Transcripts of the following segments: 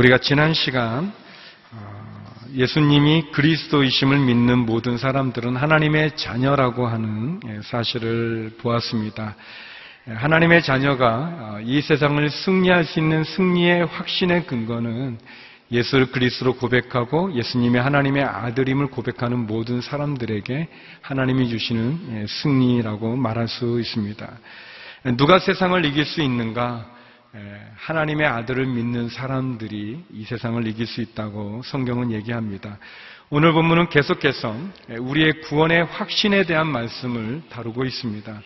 우리가 지난 시간 어, 예수님이 그리스도이심을 믿는 모든 사람들은 하나님의 자녀라고 하는 예, 사실을 보았습니다. 예, 하나님의 자녀가 어, 이 세상을 승리할 수 있는 승리의 확신의 근거는 예수를 그리스도로 고백하고 예수님의 하나님의 아들임을 고백하는 모든 사람들에게 하나님이 주시는 예, 승리라고 말할 수 있습니다. 누가 세상을 이길 수 있는가? 하나님의 아들을 믿는 사람들이 이 세상을 이길 수 있다고 성경은 얘기합니다. 오늘 본문은 계속해서 우리의 구원의 확신에 대한 말씀을 다루고 있습니다.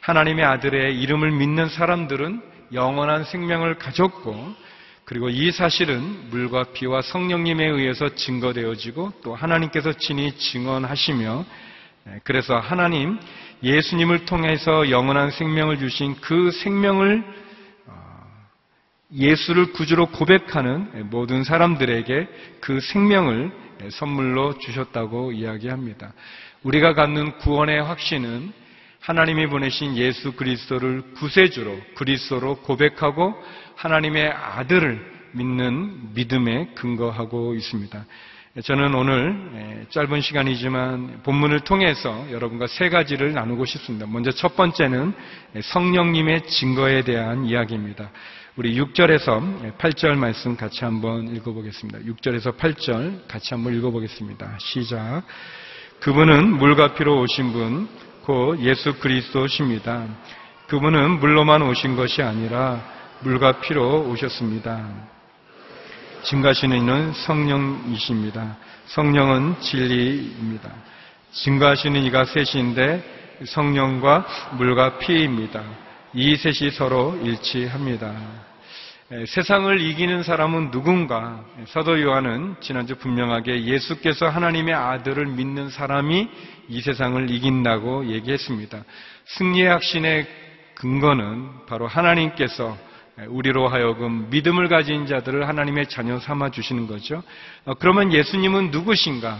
하나님의 아들의 이름을 믿는 사람들은 영원한 생명을 가졌고 그리고 이 사실은 물과 피와 성령님에 의해서 증거되어지고 또 하나님께서 친히 증언하시며 그래서 하나님 예수님을 통해서 영원한 생명을 주신 그 생명을 예수를 구주로 고백하는 모든 사람들에게 그 생명을 선물로 주셨다고 이야기합니다. 우리가 갖는 구원의 확신은 하나님이 보내신 예수 그리스도를 구세주로 그리스도로 고백하고 하나님의 아들을 믿는 믿음에 근거하고 있습니다. 저는 오늘 짧은 시간이지만 본문을 통해서 여러분과 세 가지를 나누고 싶습니다. 먼저 첫 번째는 성령님의 증거에 대한 이야기입니다. 우리 6절에서 8절 말씀 같이 한번 읽어보겠습니다. 6절에서 8절 같이 한번 읽어보겠습니다. 시작. 그분은 물과 피로 오신 분, 곧 예수 그리스도십니다. 그분은 물로만 오신 것이 아니라 물과 피로 오셨습니다. 증가하시는 이는 성령이십니다. 성령은 진리입니다. 증가하시는 이가 셋인데 성령과 물과 피입니다. 이 셋이 서로 일치합니다. 세상을 이기는 사람은 누군가? 사도 요한은 지난주 분명하게 예수께서 하나님의 아들을 믿는 사람이 이 세상을 이긴다고 얘기했습니다. 승리의 확신의 근거는 바로 하나님께서 우리로 하여금 믿음을 가진 자들을 하나님의 자녀 삼아 주시는 거죠. 어, 그러면 예수님은 누구신가?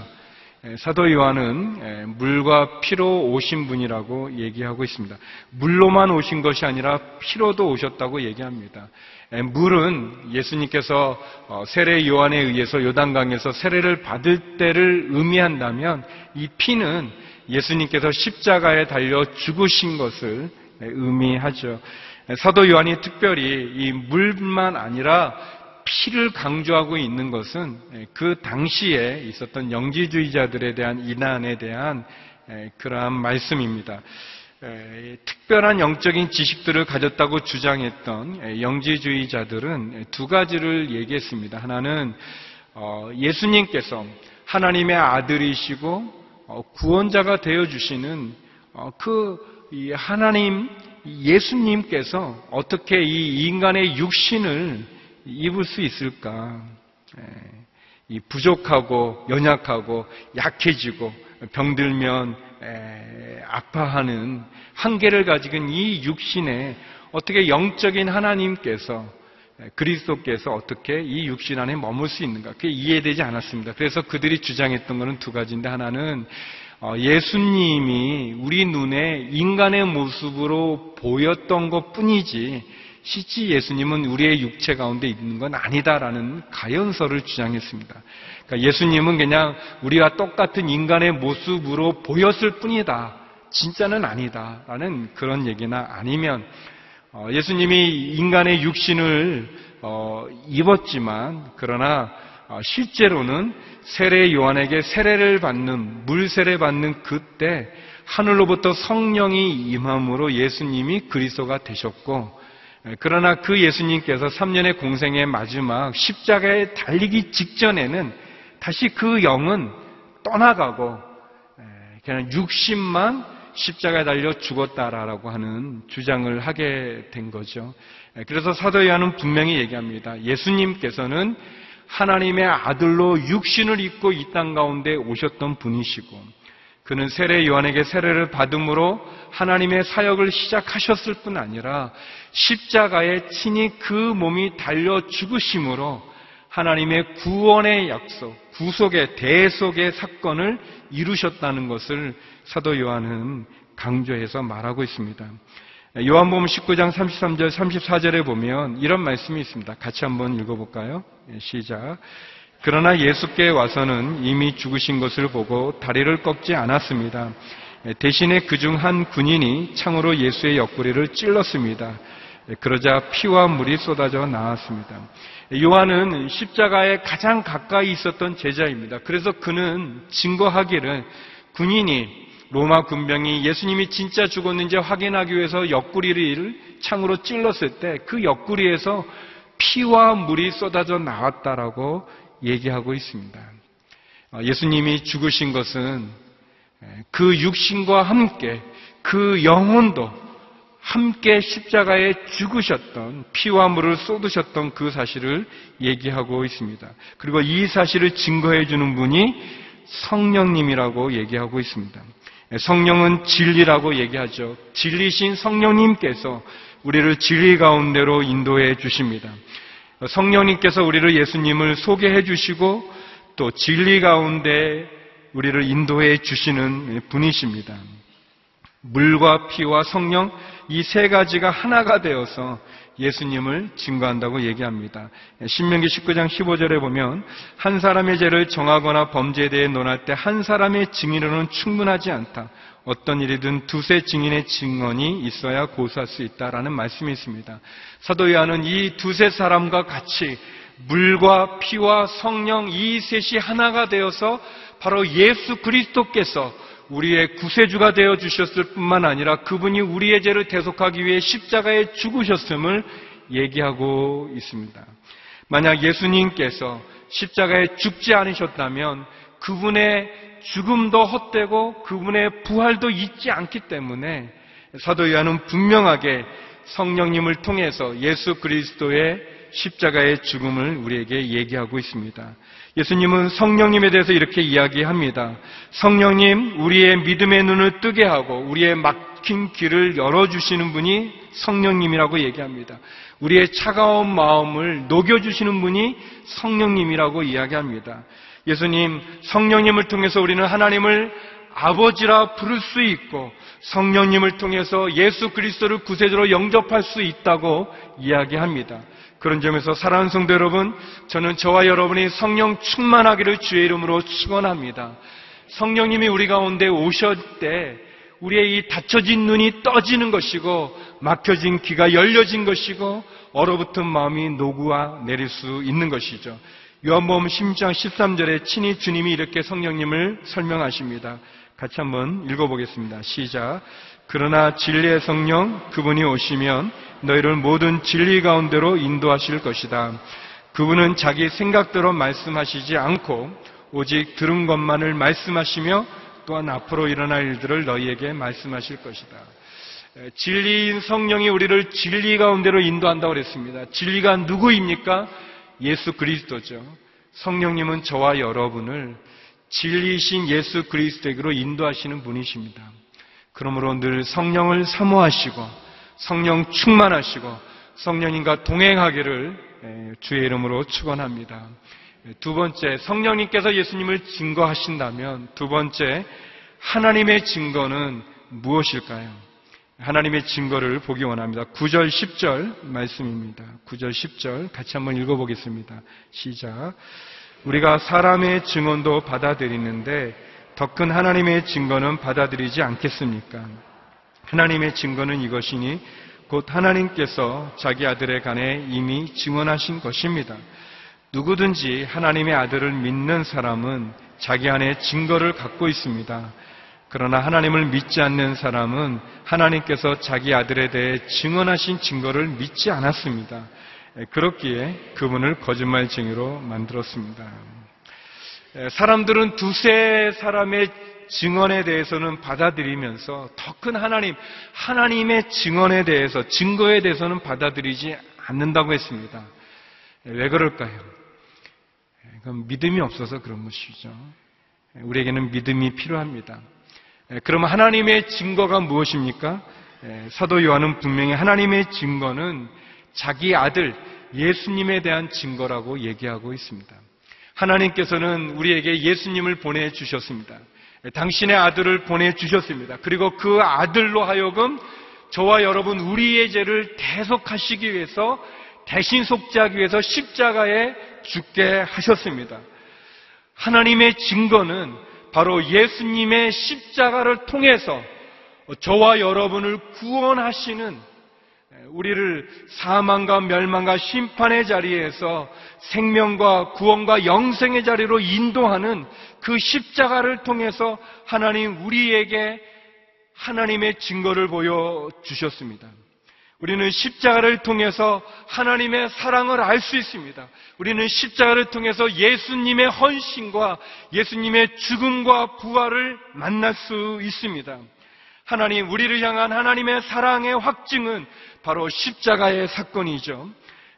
사도 요한은 물과 피로 오신 분이라고 얘기하고 있습니다. 물로만 오신 것이 아니라 피로도 오셨다고 얘기합니다. 물은 예수님께서 어, 세례 요한에 의해서 요단강에서 세례를 받을 때를 의미한다면 이 피는 예수님께서 십자가에 달려 죽으신 것을 의미하죠. 사도 요한이 특별히 이 물만 아니라 피를 강조하고 있는 것은 그 당시에 있었던 영지주의자들에 대한 이난에 대한 그러한 말씀입니다. 특별한 영적인 지식들을 가졌다고 주장했던 영지주의자들은 두 가지를 얘기했습니다. 하나는 어, 예수님께서 하나님의 아들이시고 어, 구원자가 되어 주시는 어, 그 하나님 예수님께서 어떻게 이 인간의 육신을 입을 수 있을까? 이 부족하고 연약하고 약해지고 병들면 아파하는 한계를 가지고 이 육신에 어떻게 영적인 하나님께서 그리스도께서 어떻게 이 육신 안에 머물 수 있는가? 그게 이해되지 않았습니다. 그래서 그들이 주장했던 것은 두 가지인데 하나는 어, 예수님이 우리 눈에 인간의 모습으로 보였던 것 뿐이지 실제 예수님은 우리의 육체 가운데 있는 건 아니다라는 가연설을 주장했습니다. 그러니까 예수님은 그냥 우리와 똑같은 인간의 모습으로 보였을 뿐이다. 진짜는 아니다라는 그런 얘기나 아니면 어, 예수님이 인간의 육신을 어, 입었지만 그러나 어, 실제로는 세례 요한에게 세례를 받는 물 세례 받는 그때 하늘로부터 성령이 임함으로 예수님이 그리스도가 되셨고 그러나 그 예수님께서 3년의 공생의 마지막 십자가에 달리기 직전에는 다시 그 영은 떠나가고 그냥 육신만 십자가에 달려 죽었다라고 하는 주장을 하게 된 거죠. 그래서 사도 요한은 분명히 얘기합니다. 예수님께서는 하나님의 아들로 육신을 입고 이 땅 가운데 오셨던 분이시고 그는 세례 요한에게 세례를 받음으로 하나님의 사역을 시작하셨을 뿐 아니라 십자가에 친히 그 몸이 달려 죽으심으로 하나님의 구원의 약속, 구속의 대속의 사건을 이루셨다는 것을 사도 요한은 강조해서 말하고 있습니다. 요한복음 19장 33절 34절에 보면 이런 말씀이 있습니다. 같이 한번 읽어볼까요? 예, 시작. 그러나 예수께 와서는 이미 죽으신 것을 보고 다리를 꺾지 않았습니다. 예, 대신에 그 중 한 군인이 창으로 예수의 옆구리를 찔렀습니다. 예, 그러자 피와 물이 쏟아져 나왔습니다. 요한은 십자가에 가장 가까이 있었던 제자입니다. 그래서 그는 증거하기를 군인이 로마 군병이 예수님이 진짜 죽었는지 확인하기 위해서 옆구리를 창으로 찔렀을 때 그 옆구리에서 피와 물이 쏟아져 나왔다라고 얘기하고 있습니다. 어, 예수님이 죽으신 것은 그 육신과 함께 그 영혼도 함께 십자가에 죽으셨던 피와 물을 쏟으셨던 그 사실을 얘기하고 있습니다. 그리고 이 사실을 증거해 주는 분이 성령님이라고 얘기하고 있습니다. 성령은 진리라고 얘기하죠. 진리신 성령님께서 우리를 진리 가운데로 인도해 주십니다. 성령님께서 우리를 예수님을 소개해 주시고 또 진리 가운데 우리를 인도해 주시는 분이십니다. 물과 피와 성령 이 세 가지가 하나가 되어서 예수님을 증거한다고 얘기합니다. 신명기 19장 15절에 보면 한 사람의 죄를 정하거나 범죄에 대해 논할 때 한 사람의 증인으로는 충분하지 않다. 어떤 일이든 두세 증인의 증언이 있어야 고소할 수 있다라는 말씀이 있습니다. 사도 요한은 이 두세 사람과 같이 물과 피와 성령 이 셋이 하나가 되어서 바로 예수 그리스도께서 우리의 구세주가 되어 주셨을 뿐만 아니라 그분이 우리의 죄를 대속하기 위해 십자가에 죽으셨음을 얘기하고 있습니다. 만약 예수님께서 십자가에 죽지 않으셨다면 그분의 죽음도 헛되고 그분의 부활도 있지 않기 때문에 사도 요한은 분명하게 성령님을 통해서 예수 그리스도의 십자가의 죽음을 우리에게 얘기하고 있습니다. 예수님은 성령님에 대해서 이렇게 이야기합니다. 성령님, 우리의 믿음의 눈을 뜨게 하고 우리의 막힌 길을 열어주시는 분이 성령님이라고 얘기합니다. 우리의 차가운 마음을 녹여주시는 분이 성령님이라고 이야기합니다. 예수님, 성령님을 통해서 우리는 하나님을 아버지라 부를 수 있고 성령님을 통해서 예수 그리스도를 구세주로 영접할 수 있다고 이야기합니다. 그런 점에서 사랑하는 성도 여러분, 저는 저와 여러분이 성령 충만하기를 주의 이름으로 축원합니다. 성령님이 우리 가운데 오실 때 우리의 이 닫혀진 눈이 떠지는 것이고 막혀진 귀가 열려진 것이고 얼어붙은 마음이 녹아 내릴 수 있는 것이죠. 요한복음 10장 13절에 친히 주님이 이렇게 성령님을 설명하십니다. 같이 한번 읽어보겠습니다. 시작. 그러나 진리의 성령 그분이 오시면 너희를 모든 진리 가운데로 인도하실 것이다. 그분은 자기 생각대로 말씀하시지 않고 오직 들은 것만을 말씀하시며 또한 앞으로 일어날 일들을 너희에게 말씀하실 것이다. 진리인 성령이 우리를 진리 가운데로 인도한다고 그랬습니다. 진리가 누구입니까? 예수 그리스도죠. 성령님은 저와 여러분을 진리이신 예수 그리스도에게로 인도하시는 분이십니다. 그러므로 늘 성령을 사모하시고 성령 충만하시고 성령님과 동행하기를 주의 이름으로 축원합니다. 두 번째, 성령님께서 예수님을 증거하신다면 두 번째, 하나님의 증거는 무엇일까요? 하나님의 증거를 보기 원합니다. 9절, 10절 말씀입니다. 9절, 10절 같이 한번 읽어보겠습니다. 시작. 우리가 사람의 증언도 받아들이는데 더 큰 하나님의 증거는 받아들이지 않겠습니까? 하나님의 증거는 이것이니 곧 하나님께서 자기 아들에 관해 이미 증언하신 것입니다. 누구든지 하나님의 아들을 믿는 사람은 자기 안에 증거를 갖고 있습니다. 그러나 하나님을 믿지 않는 사람은 하나님께서 자기 아들에 대해 증언하신 증거를 믿지 않았습니다. 그렇기에 그분을 거짓말쟁이로 만들었습니다. 사람들은 두세 사람의 증언에 대해서는 받아들이면서 더 큰 하나님, 하나님의 증언에 대해서, 증거에 대해서는 받아들이지 않는다고 했습니다. 왜 그럴까요? 그건 믿음이 없어서 그런 것이죠. 우리에게는 믿음이 필요합니다. 그러면 하나님의 증거가 무엇입니까? 사도 요한은 분명히 하나님의 증거는 자기 아들 예수님에 대한 증거라고 얘기하고 있습니다. 하나님께서는 우리에게 예수님을 보내주셨습니다. 당신의 아들을 보내주셨습니다. 그리고 그 아들로 하여금 저와 여러분 우리의 죄를 대속하시기 위해서 대신 속죄하기 위해서 십자가에 죽게 하셨습니다. 하나님의 증거는 바로 예수님의 십자가를 통해서 저와 여러분을 구원하시는 우리를 사망과 멸망과 심판의 자리에서 생명과 구원과 영생의 자리로 인도하는 그 십자가를 통해서 하나님 우리에게 하나님의 증거를 보여 주셨습니다. 우리는 십자가를 통해서 하나님의 사랑을 알 수 있습니다. 우리는 십자가를 통해서 예수님의 헌신과 예수님의 죽음과 부활을 만날 수 있습니다. 하나님, 우리를 향한 하나님의 사랑의 확증은 바로 십자가의 사건이죠.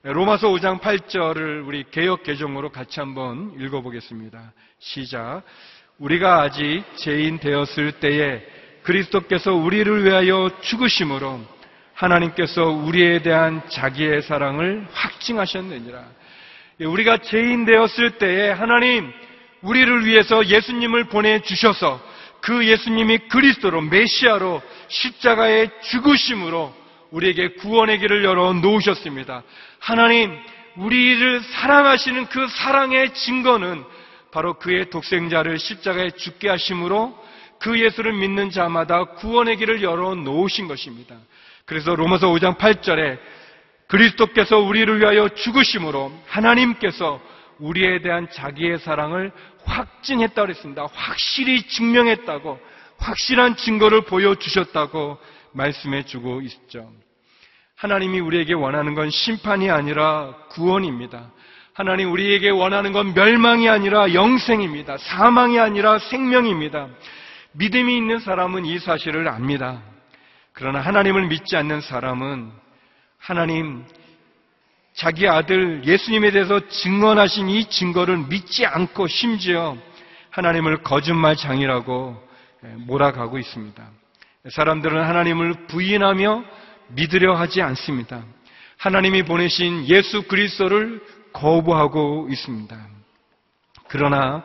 로마서 5장 8절을 우리 개혁 개정으로 같이 한번 읽어보겠습니다. 시작. 우리가 아직 죄인 되었을 때에 그리스도께서 우리를 위하여 죽으심으로 하나님께서 우리에 대한 자기의 사랑을 확증하셨느니라. 우리가 죄인 되었을 때에 하나님 우리를 위해서 예수님을 보내 주셔서 그 예수님이 그리스도로 메시아로 십자가의 죽으심으로 우리에게 구원의 길을 열어 놓으셨습니다. 하나님 우리를 사랑하시는 그 사랑의 증거는 바로 그의 독생자를 십자가에 죽게 하심으로 그 예수를 믿는 자마다 구원의 길을 열어 놓으신 것입니다. 그래서 로마서 5장 8절에 그리스도께서 우리를 위하여 죽으심으로 하나님께서 우리에 대한 자기의 사랑을 확증했다고 그랬습니다. 확실히 증명했다고, 확실한 증거를 보여주셨다고 말씀해 주고 있죠. 하나님이 우리에게 원하는 건 심판이 아니라 구원입니다. 하나님 우리에게 원하는 건 멸망이 아니라 영생입니다. 사망이 아니라 생명입니다. 믿음이 있는 사람은 이 사실을 압니다. 그러나 하나님을 믿지 않는 사람은 하나님 자기 아들 예수님에 대해서 증언하신 이 증거를 믿지 않고 심지어 하나님을 거짓말 장이라고 몰아가고 있습니다. 사람들은 하나님을 부인하며 믿으려 하지 않습니다. 하나님이 보내신 예수 그리스도를 거부하고 있습니다. 그러나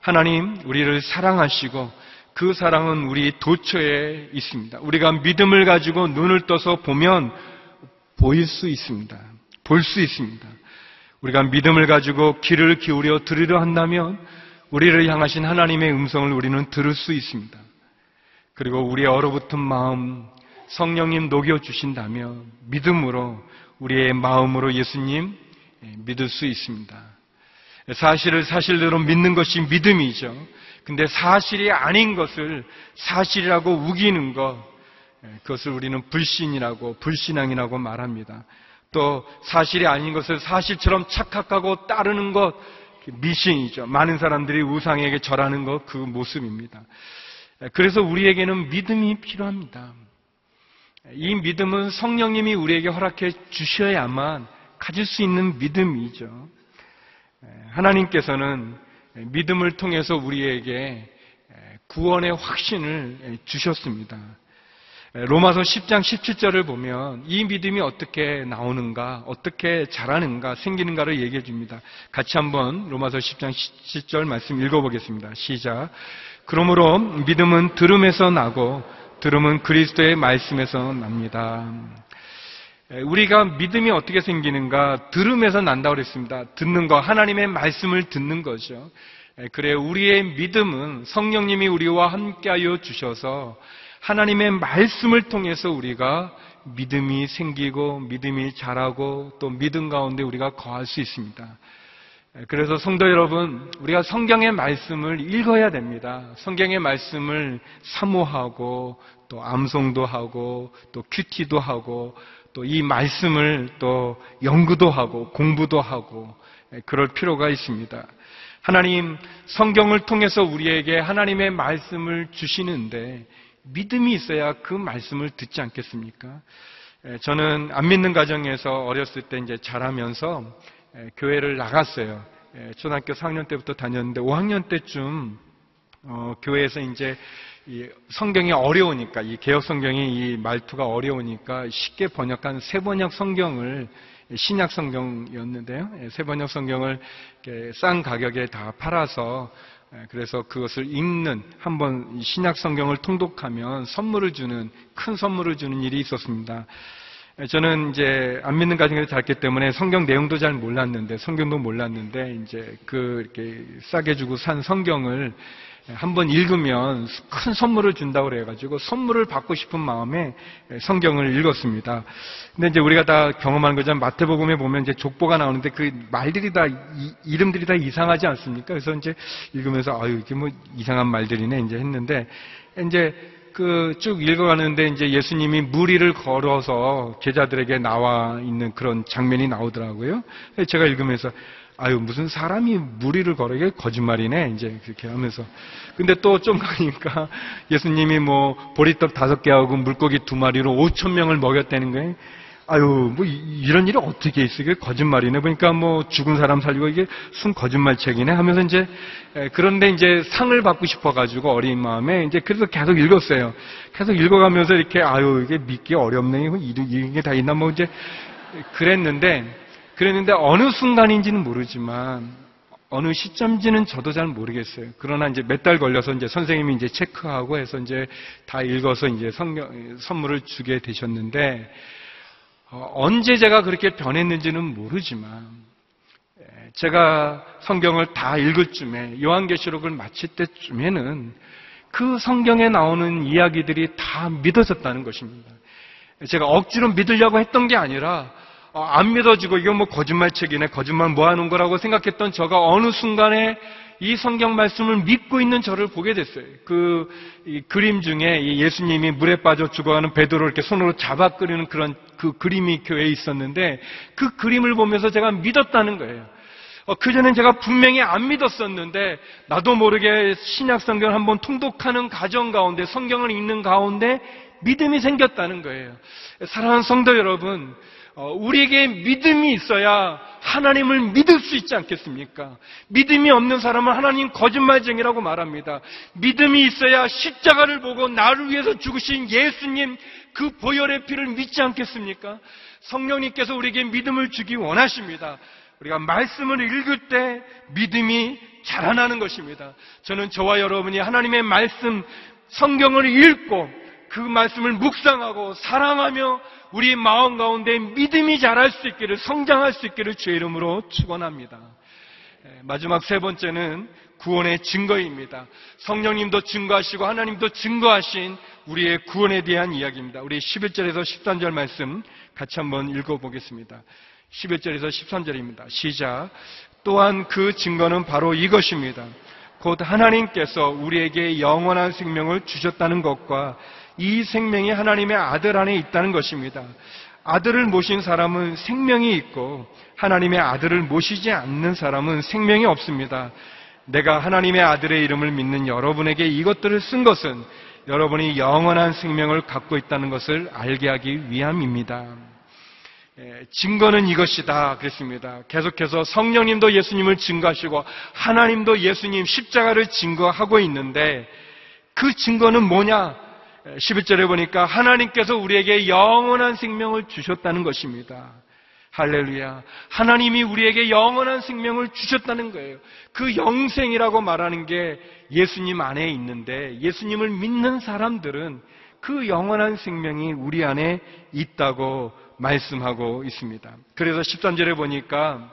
하나님 우리를 사랑하시고 그 사랑은 우리 도처에 있습니다. 우리가 믿음을 가지고 눈을 떠서 보면 보일 수 있습니다. 볼 수 있습니다. 우리가 믿음을 가지고 귀를 기울여 들으려 한다면 우리를 향하신 하나님의 음성을 우리는 들을 수 있습니다. 그리고 우리의 얼어붙은 마음 성령님 녹여주신다면 믿음으로 우리의 마음으로 예수님 믿을 수 있습니다. 사실을 사실대로 믿는 것이 믿음이죠. 근데 사실이 아닌 것을 사실이라고 우기는 것, 그것을 우리는 불신이라고, 불신앙이라고 말합니다. 또 사실이 아닌 것을 사실처럼 착각하고 따르는 것, 미신이죠. 많은 사람들이 우상에게 절하는 것, 그 모습입니다. 그래서 우리에게는 믿음이 필요합니다. 이 믿음은 성령님이 우리에게 허락해 주셔야만 가질 수 있는 믿음이죠. 하나님께서는 믿음을 통해서 우리에게 구원의 확신을 주셨습니다. 로마서 10장 17절을 보면 이 믿음이 어떻게 나오는가, 어떻게 자라는가, 생기는가를 얘기해 줍니다. 같이 한번 로마서 10장 17절 말씀 읽어보겠습니다. 시작. 그러므로 믿음은 들음에서 나고 들음은 그리스도의 말씀에서 납니다. 우리가 믿음이 어떻게 생기는가 들음에서 난다고 그랬습니다. 듣는 거 하나님의 말씀을 듣는 거죠. 그래 우리의 믿음은 성령님이 우리와 함께하여 주셔서 하나님의 말씀을 통해서 우리가 믿음이 생기고 믿음이 자라고 또 믿음 가운데 우리가 거할 수 있습니다. 그래서 성도 여러분, 우리가 성경의 말씀을 읽어야 됩니다. 성경의 말씀을 사모하고 또 암송도 하고 또 큐티도 하고 또 이 말씀을 또 연구도 하고 공부도 하고 그럴 필요가 있습니다. 하나님 성경을 통해서 우리에게 하나님의 말씀을 주시는데 믿음이 있어야 그 말씀을 듣지 않겠습니까? 저는 안 믿는 가정에서 어렸을 때 이제 자라면서 교회를 나갔어요. 초등학교 4학년 때부터 다녔는데 5학년 때쯤 어, 교회에서 이제 성경이 어려우니까 이 개혁 성경이 이 말투가 어려우니까 쉽게 번역한 세번역 성경을 신약 성경이었는데요. 세번역 성경을 싼 가격에 다 팔아서 예, 그래서 그것을 읽는 한번 신약 성경을 통독하면 선물을 주는 큰 선물을 주는 일이 있었습니다. 예, 저는 이제 안 믿는 가정에서 자랐기 때문에 성경 내용도 잘 몰랐는데 성경도 몰랐는데 이제 그 이렇게 싸게 주고 산 성경을 한번 읽으면 큰 선물을 준다고 그래가지고 선물을 받고 싶은 마음에 성경을 읽었습니다. 근데 이제 우리가 다 경험한 거잖아요. 마태복음에 보면 이제 족보가 나오는데 그 말들이 다 이, 름들이다 이상하지 않습니까? 그래서 이제 읽으면서 아유 이게 뭐 이상한 말들이네 이제 했는데 이제 그 쭉 읽어가는데 이제 예수님이 무리를 걸어서 제자들에게 나와 있는 그런 장면이 나오더라고요. 제가 읽으면서 아유 무슨 사람이 무리를 걸어게 거짓말이네. 이제 그렇게 하면서. 근데 또 좀 가니까 예수님이 뭐 보리떡 다섯 개하고 물고기 두 마리로 오천 명을 먹였다는 거예요. 아유 뭐 이런 일이 어떻게 있어 이게 거짓말이네. 보니까 뭐 죽은 사람 살리고 이게 순 거짓말책이네 하면서 이제 그런데 이제 상을 받고 싶어 가지고 어린 마음에 이제 그래서 계속 읽었어요. 계속 읽어가면서 이렇게 아유 이게 믿기 어렵네. 이게 다 있나? 뭐 이제 그랬는데 그랬는데 어느 순간인지는 모르지만 어느 시점인지는 저도 잘 모르겠어요. 그러나 이제 몇 달 걸려서 이제 선생님이 이제 체크하고 해서 이제 다 읽어서 이제 성경, 선물을 주게 되셨는데 어, 언제 제가 그렇게 변했는지는 모르지만 예, 제가 성경을 다 읽을 쯤에 요한계시록을 마칠 때쯤에는 그 성경에 나오는 이야기들이 다 믿어졌다는 것입니다. 제가 억지로 믿으려고 했던 게 아니라 어, 안 믿어지고 이거 뭐 거짓말책이네 거짓말 뭐 하는 거라고 생각했던 저가 어느 순간에 이 성경 말씀을 믿고 있는 저를 보게 됐어요. 그 그림 중에 예수님이 물에 빠져 죽어가는 베드로를 이렇게 손으로 잡아 끄리는 그런 그 그림이 교회에 있었는데 그 그림을 보면서 제가 믿었다는 거예요. 어, 그전엔 제가 분명히 안 믿었었는데 나도 모르게 신약 성경을 한번 통독하는 가정 가운데 성경을 읽는 가운데 믿음이 생겼다는 거예요. 사랑하는 성도 여러분, 어, 우리에게 믿음이 있어야 하나님을 믿을 수 있지 않겠습니까? 믿음이 없는 사람은 하나님 거짓말쟁이라고 말합니다. 믿음이 있어야 십자가를 보고 나를 위해서 죽으신 예수님 그 보혈의 피를 믿지 않겠습니까? 성령님께서 우리에게 믿음을 주기 원하십니다. 우리가 말씀을 읽을 때 믿음이 자라나는 것입니다. 저는 저와 여러분이 하나님의 말씀, 성경을 읽고 그 말씀을 묵상하고 사랑하며 우리 마음 가운데 믿음이 자랄 수 있기를 성장할 수 있기를 주의 이름으로 축원합니다. 예, 마지막 세 번째는 구원의 증거입니다. 성령님도 증거하시고 하나님도 증거하신 우리의 구원에 대한 이야기입니다. 우리 11절에서 13절 말씀 같이 한번 읽어보겠습니다. 11절에서 13절입니다. 시작. 또한 그 증거는 바로 이것입니다. 곧 하나님께서 우리에게 영원한 생명을 주셨다는 것과 이 생명이 하나님의 아들 안에 있다는 것입니다. 아들을 모신 사람은 생명이 있고 하나님의 아들을 모시지 않는 사람은 생명이 없습니다. 내가 하나님의 아들의 이름을 믿는 여러분에게 이것들을 쓴 것은 여러분이 영원한 생명을 갖고 있다는 것을 알게 하기 위함입니다. 예, 증거는 이것이다 그랬습니다. 계속해서 성령님도 예수님을 증거하시고 하나님도 예수님 십자가를 증거하고 있는데 그 증거는 뭐냐? 11절에 보니까 하나님께서 우리에게 영원한 생명을 주셨다는 것입니다. 할렐루야. 하나님이 우리에게 영원한 생명을 주셨다는 거예요. 그 영생이라고 말하는 게 예수님 안에 있는데 예수님을 믿는 사람들은 그 영원한 생명이 우리 안에 있다고 말씀하고 있습니다. 그래서 13절에 보니까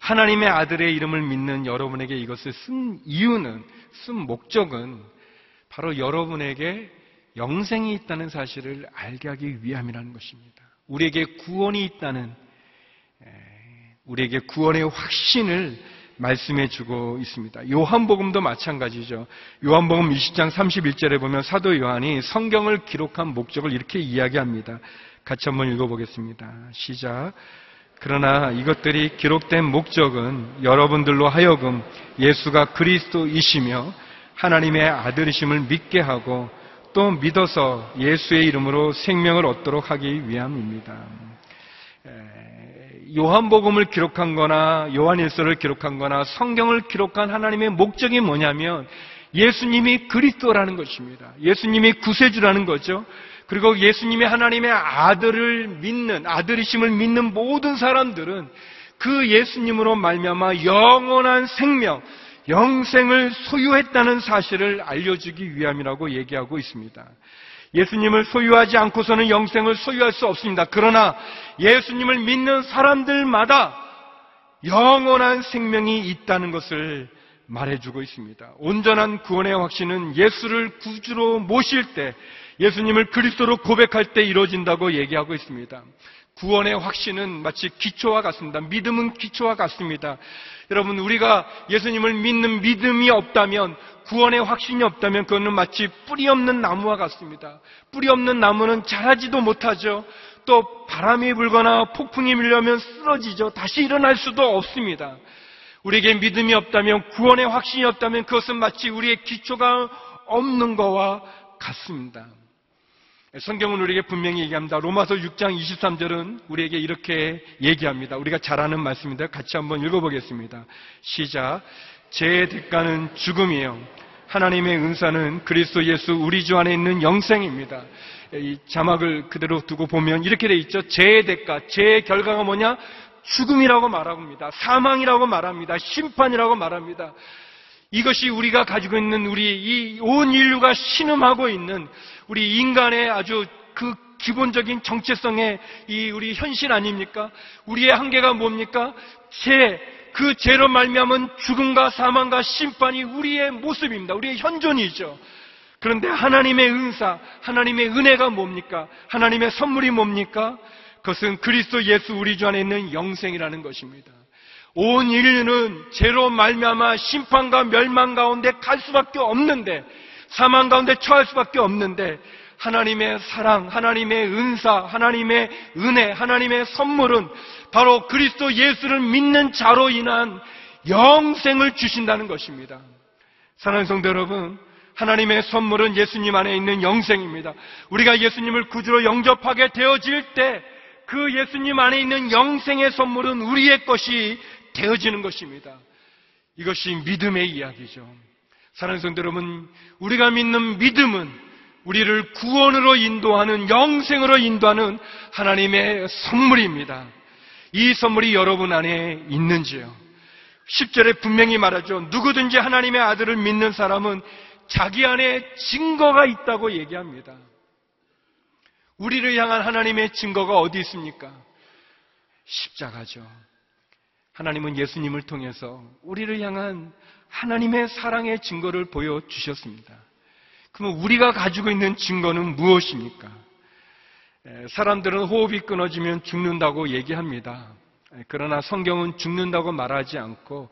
하나님의 아들의 이름을 믿는 여러분에게 이것을 쓴 이유는, 쓴 목적은 바로 여러분에게 영생이 있다는 사실을 알게 하기 위함이라는 것입니다. 우리에게 구원이 있다는, 우리에게 구원의 확신을 말씀해 주고 있습니다. 요한복음도 마찬가지죠. 요한복음 20장 31절에 보면 사도 요한이 성경을 기록한 목적을 이렇게 이야기합니다. 같이 한번 읽어보겠습니다. 시작. 그러나 이것들이 기록된 목적은 여러분들로 하여금 예수가 그리스도이시며 하나님의 아들이심을 믿게 하고 또 믿어서 예수의 이름으로 생명을 얻도록 하기 위함입니다. 요한복음을 기록한 거나 요한일서를 기록한 거나 성경을 기록한 하나님의 목적이 뭐냐면 예수님이 그리스도라는 것입니다. 예수님이 구세주라는 거죠. 그리고 예수님이 하나님의 아들을 믿는 아들이심을 믿는 모든 사람들은 그 예수님으로 말미암아 영원한 생명, 영생을 소유했다는 사실을 알려주기 위함이라고 얘기하고 있습니다. 예수님을 소유하지 않고서는 영생을 소유할 수 없습니다. 그러나 예수님을 믿는 사람들마다 영원한 생명이 있다는 것을 말해주고 있습니다. 온전한 구원의 확신은 예수를 구주로 모실 때, 예수님을 그리스도로 고백할 때 이루어진다고 얘기하고 있습니다. 구원의 확신은 마치 기초와 같습니다. 믿음은 기초와 같습니다. 여러분, 우리가 예수님을 믿는 믿음이 없다면, 구원의 확신이 없다면, 그거는 마치 뿌리 없는 나무와 같습니다. 뿌리 없는 나무는 자라지도 못하죠. 또 바람이 불거나 폭풍이 밀려면 쓰러지죠. 다시 일어날 수도 없습니다. 우리에게 믿음이 없다면, 구원의 확신이 없다면, 그것은 마치 우리의 기초가 없는 것과 같습니다. 성경은 우리에게 분명히 얘기합니다. 로마서 6장 23절은 우리에게 이렇게 얘기합니다. 우리가 잘 아는 말씀인데 같이 한번 읽어보겠습니다. 시작. 제 대가는 죽음이에요. 하나님의 은사는 그리스도 예수 우리 주 안에 있는 영생입니다. 이 자막을 그대로 두고 보면 이렇게 돼 있죠. 제 대가, 제 결과가 뭐냐? 죽음이라고 말합니다. 사망이라고 말합니다. 심판이라고 말합니다. 이것이 우리가 가지고 있는 우리 이 온 인류가 신음하고 있는 우리 인간의 아주 그 기본적인 정체성의 이 우리 현실 아닙니까? 우리의 한계가 뭡니까? 죄, 그 죄로 말미암은 죽음과 사망과 심판이 우리의 모습입니다. 우리의 현존이죠. 그런데 하나님의 은사, 하나님의 은혜가 뭡니까? 하나님의 선물이 뭡니까? 그것은 그리스도 예수 우리 주 안에 있는 영생이라는 것입니다. 온 인류는 죄로 말미암아 심판과 멸망 가운데 갈 수밖에 없는데 사망 가운데 처할 수밖에 없는데 하나님의 사랑, 하나님의 은사, 하나님의 은혜, 하나님의 선물은 바로 그리스도 예수를 믿는 자로 인한 영생을 주신다는 것입니다. 사랑하는 성도 여러분, 하나님의 선물은 예수님 안에 있는 영생입니다. 우리가 예수님을 구주로 영접하게 되어질 때 그 예수님 안에 있는 영생의 선물은 우리의 것이 되어지는 것입니다. 이것이 믿음의 이야기죠. 사랑하는 성도 여러분, 우리가 믿는 믿음은 우리를 구원으로 인도하는 영생으로 인도하는 하나님의 선물입니다. 이 선물이 여러분 안에 있는지요? 10절에 분명히 말하죠. 누구든지 하나님의 아들을 믿는 사람은 자기 안에 증거가 있다고 얘기합니다. 우리를 향한 하나님의 증거가 어디 있습니까? 십자가죠. 하나님은 예수님을 통해서 우리를 향한 하나님의 사랑의 증거를 보여주셨습니다. 그러면 우리가 가지고 있는 증거는 무엇입니까? 사람들은 호흡이 끊어지면 죽는다고 얘기합니다. 그러나 성경은 죽는다고 말하지 않고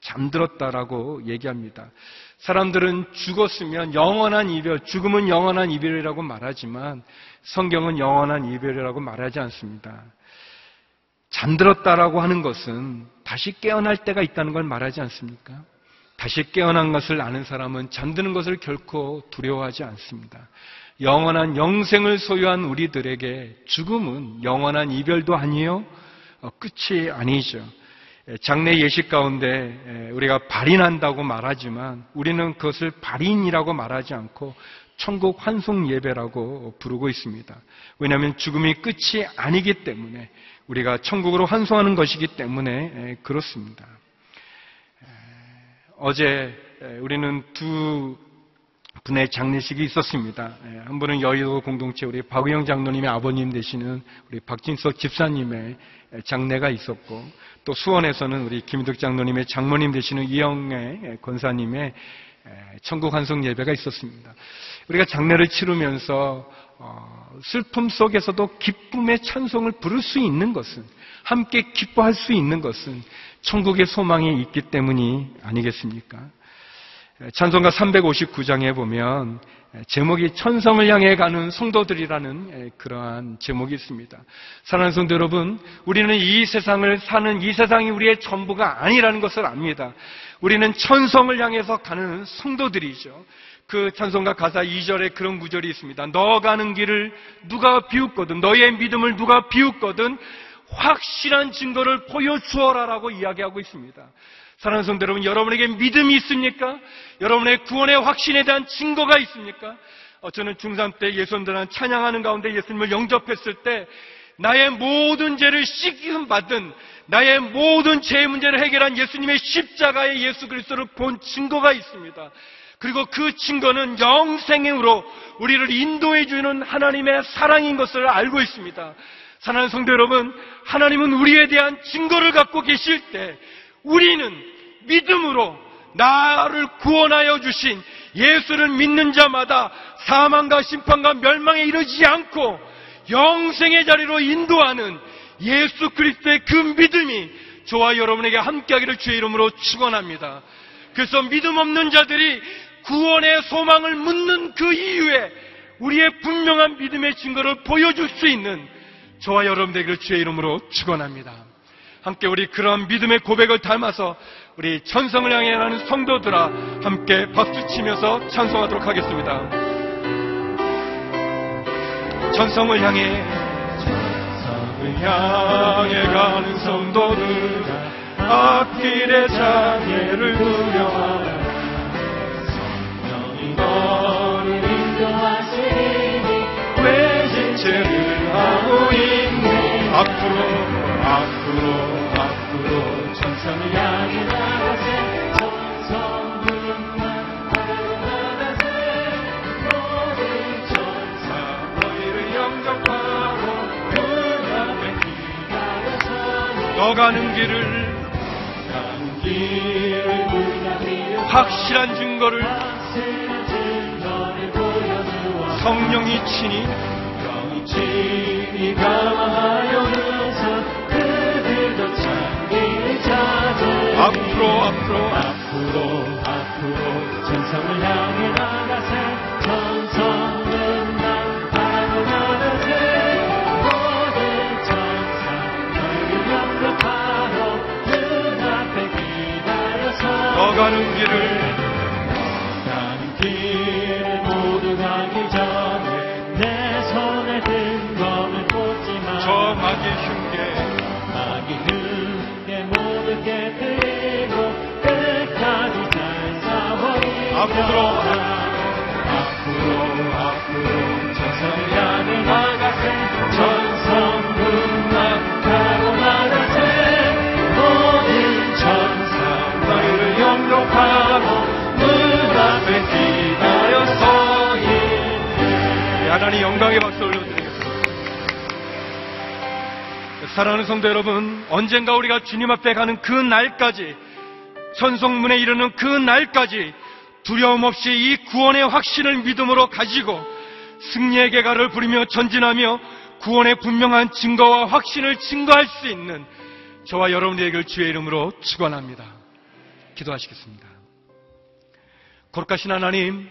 잠들었다라고 얘기합니다. 사람들은 죽었으면 영원한 이별, 죽음은 영원한 이별이라고 말하지만 성경은 영원한 이별이라고 말하지 않습니다. 잠들었다라고 하는 것은 다시 깨어날 때가 있다는 걸 말하지 않습니까? 다시 깨어난 것을 아는 사람은 잠드는 것을 결코 두려워하지 않습니다. 영원한 영생을 소유한 우리들에게 죽음은 영원한 이별도 아니요, 어, 끝이 아니죠. 장래 예식 가운데 우리가 발인한다고 말하지만 우리는 그것을 발인이라고 말하지 않고 천국 환송 예배라고 부르고 있습니다. 왜냐하면 죽음이 끝이 아니기 때문에 우리가 천국으로 환송하는 것이기 때문에 그렇습니다. 어제 우리는 두 분의 장례식이 있었습니다. 한 분은 여의도 공동체 우리 박우영 장로님의 아버님 되시는 우리 박진석 집사님의 장례가 있었고 또 수원에서는 우리 김덕 장로님의 장모님 되시는 이영애 권사님의 천국 환송 예배가 있었습니다. 우리가 장례를 치르면서 어, 슬픔 속에서도 기쁨의 찬송을 부를 수 있는 것은 함께 기뻐할 수 있는 것은 천국의 소망이 있기 때문이 아니겠습니까? 찬송가 359장에 보면 제목이 천성을 향해 가는 성도들이라는 그러한 제목이 있습니다. 사랑하는 성도 여러분, 우리는 이 세상을 사는 이 세상이 우리의 전부가 아니라는 것을 압니다. 우리는 천성을 향해서 가는 성도들이죠. 그 찬송가 가사 2절에 그런 구절이 있습니다. 너 가는 길을 누가 비웃거든, 너의 믿음을 누가 비웃거든, 확실한 증거를 보여주어라라고 이야기하고 있습니다. 사랑하는 성도 여러분, 여러분에게 믿음이 있습니까? 여러분의 구원의 확신에 대한 증거가 있습니까? 어, 저는 중3 때 예수님들은 찬양하는 가운데 예수님을 영접했을 때 나의 모든 죄를 씻김 받은 나의 모든 죄 문제를 해결한 예수님의 십자가의 예수 그리스도를 본 증거가 있습니다. 그리고 그 증거는 영생으로 우리를 인도해 주는 하나님의 사랑인 것을 알고 있습니다. 사랑하는 성도 여러분, 하나님은 우리에 대한 증거를 갖고 계실 때 우리는 믿음으로 나를 구원하여 주신 예수를 믿는 자마다 사망과 심판과 멸망에 이르지 않고 영생의 자리로 인도하는 예수 그리스도의 그 믿음이 저와 여러분에게 함께하기를 주의 이름으로 축원합니다. 그래서 믿음 없는 자들이 구원의 소망을 묻는 그 이유에 우리의 분명한 믿음의 증거를 보여줄 수 있는 저와 여러분들에게 주의 이름으로 축원합니다. 함께 우리 그러한 믿음의 고백을 닮아서 우리 천성을 향해 가는 성도들아 함께 박수 치면서 찬송하도록 하겠습니다. 천성을 향해 천성을 향해 가는 성도들 앞길의 장애를 두려 너 가는 길을 확실한 증거를 성령이 찾으 앞으로 앞으로. 앞으로 앞으로. 천성을 향해 나가세 기다려서 너 가는 길을 가는 길 모두 가기 전에 내 손에 든 검을 꽂지마 저 마귀 흉계 마귀 흉계 모두 깨뜨리고 끝까지 잘 싸워 앞으로. 앞으로 앞으로. 향해 나가세 천성문 앞가 앞에 기다려 서 있네 하나님 영광의 박수 올려드리겠습니다 사랑하는 성도 여러분 언젠가 우리가 주님 앞에 가는 그 날까지 천성문에 이르는 그 날까지 두려움 없이 이 구원의 확신을 믿음으로 가지고 승리의 개가를 부리며 전진하며 구원의 분명한 증거와 확신을 증거할 수 있는 저와 여러분에게 주의 이름으로 축원합니다. 기도하시겠습니다. 거룩하신 하나님,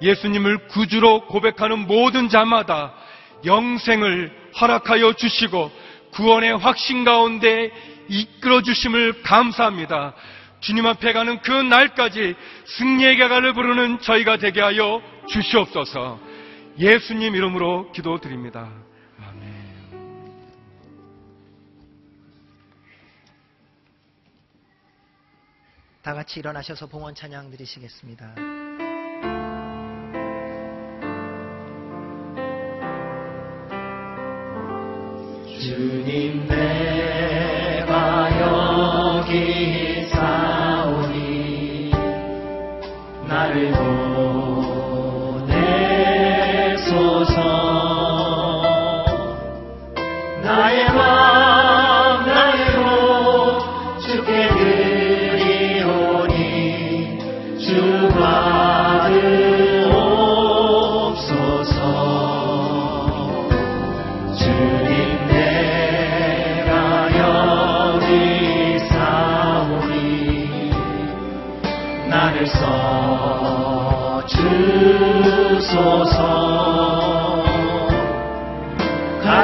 예수님을 구주로 고백하는 모든 자마다 영생을 허락하여 주시고 구원의 확신 가운데 이끌어 주심을 감사합니다. 주님 앞에 가는 그 날까지 승리의 가가를 부르는 저희가 되게 하여 주시옵소서. 예수님 이름으로 기도드립니다. 다 같이 일어나셔서 봉헌 찬양 드리시겠습니다. 주님 내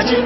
가진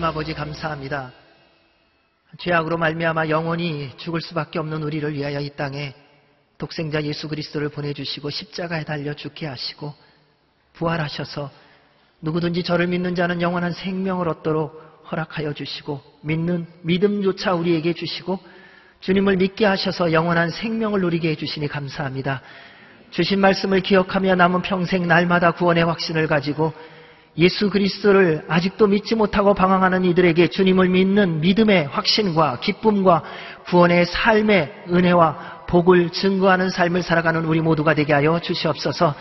하나님 아버지 감사합니다. 죄악으로 말미암아 영원히 죽을 수밖에 없는 우리를 위하여 이 땅에 독생자 예수 그리스도를 보내주시고 십자가에 달려 죽게 하시고 부활하셔서 누구든지 저를 믿는 자는 영원한 생명을 얻도록 허락하여 주시고 믿는 믿음조차 우리에게 주시고 주님을 믿게 하셔서 영원한 생명을 누리게 해주시니 감사합니다. 주신 말씀을 기억하며 남은 평생 날마다 구원의 확신을 가지고 예수 그리스도를 아직도 믿지 못하고 방황하는 이들에게 주님을 믿는 믿음의 확신과 기쁨과 구원의 삶의 은혜와 복을 증거하는 삶을 살아가는 우리 모두가 되게 하여 주시옵소서.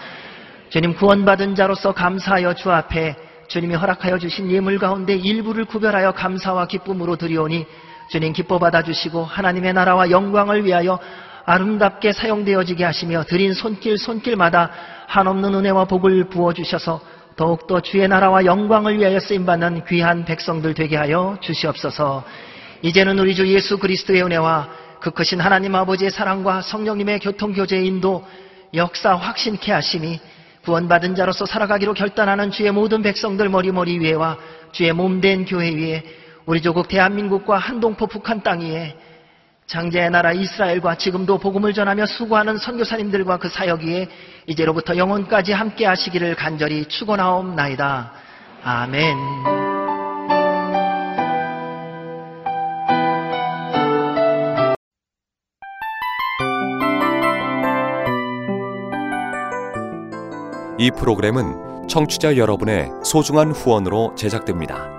주님 구원받은 자로서 감사하여 주 앞에 주님이 허락하여 주신 예물 가운데 일부를 구별하여 감사와 기쁨으로 드리오니 주님 기뻐 받아주시고 하나님의 나라와 영광을 위하여 아름답게 사용되어지게 하시며 드린 손길 손길마다 한없는 은혜와 복을 부어주셔서 더욱더 주의 나라와 영광을 위하여 쓰임받는 귀한 백성들 되게 하여 주시옵소서. 이제는 우리 주 예수 그리스도의 은혜와 그 크신 하나님 아버지의 사랑과 성령님의 교통교제의 인도 역사 확신케 하심이 구원받은 자로서 살아가기로 결단하는 주의 모든 백성들 머리머리 위에와 주의 몸된 교회 위에 우리 조국 대한민국과 한동포 북한 땅 위에 장제의 나라 이스라엘과 지금도 복음을 전하며 수고하는 선교사님들과 그 사역 위에 이제로부터 영원까지 함께 하시기를 간절히 축원하옵나이다. 아멘. 이 프로그램은 청취자 여러분의 소중한 후원으로 제작됩니다.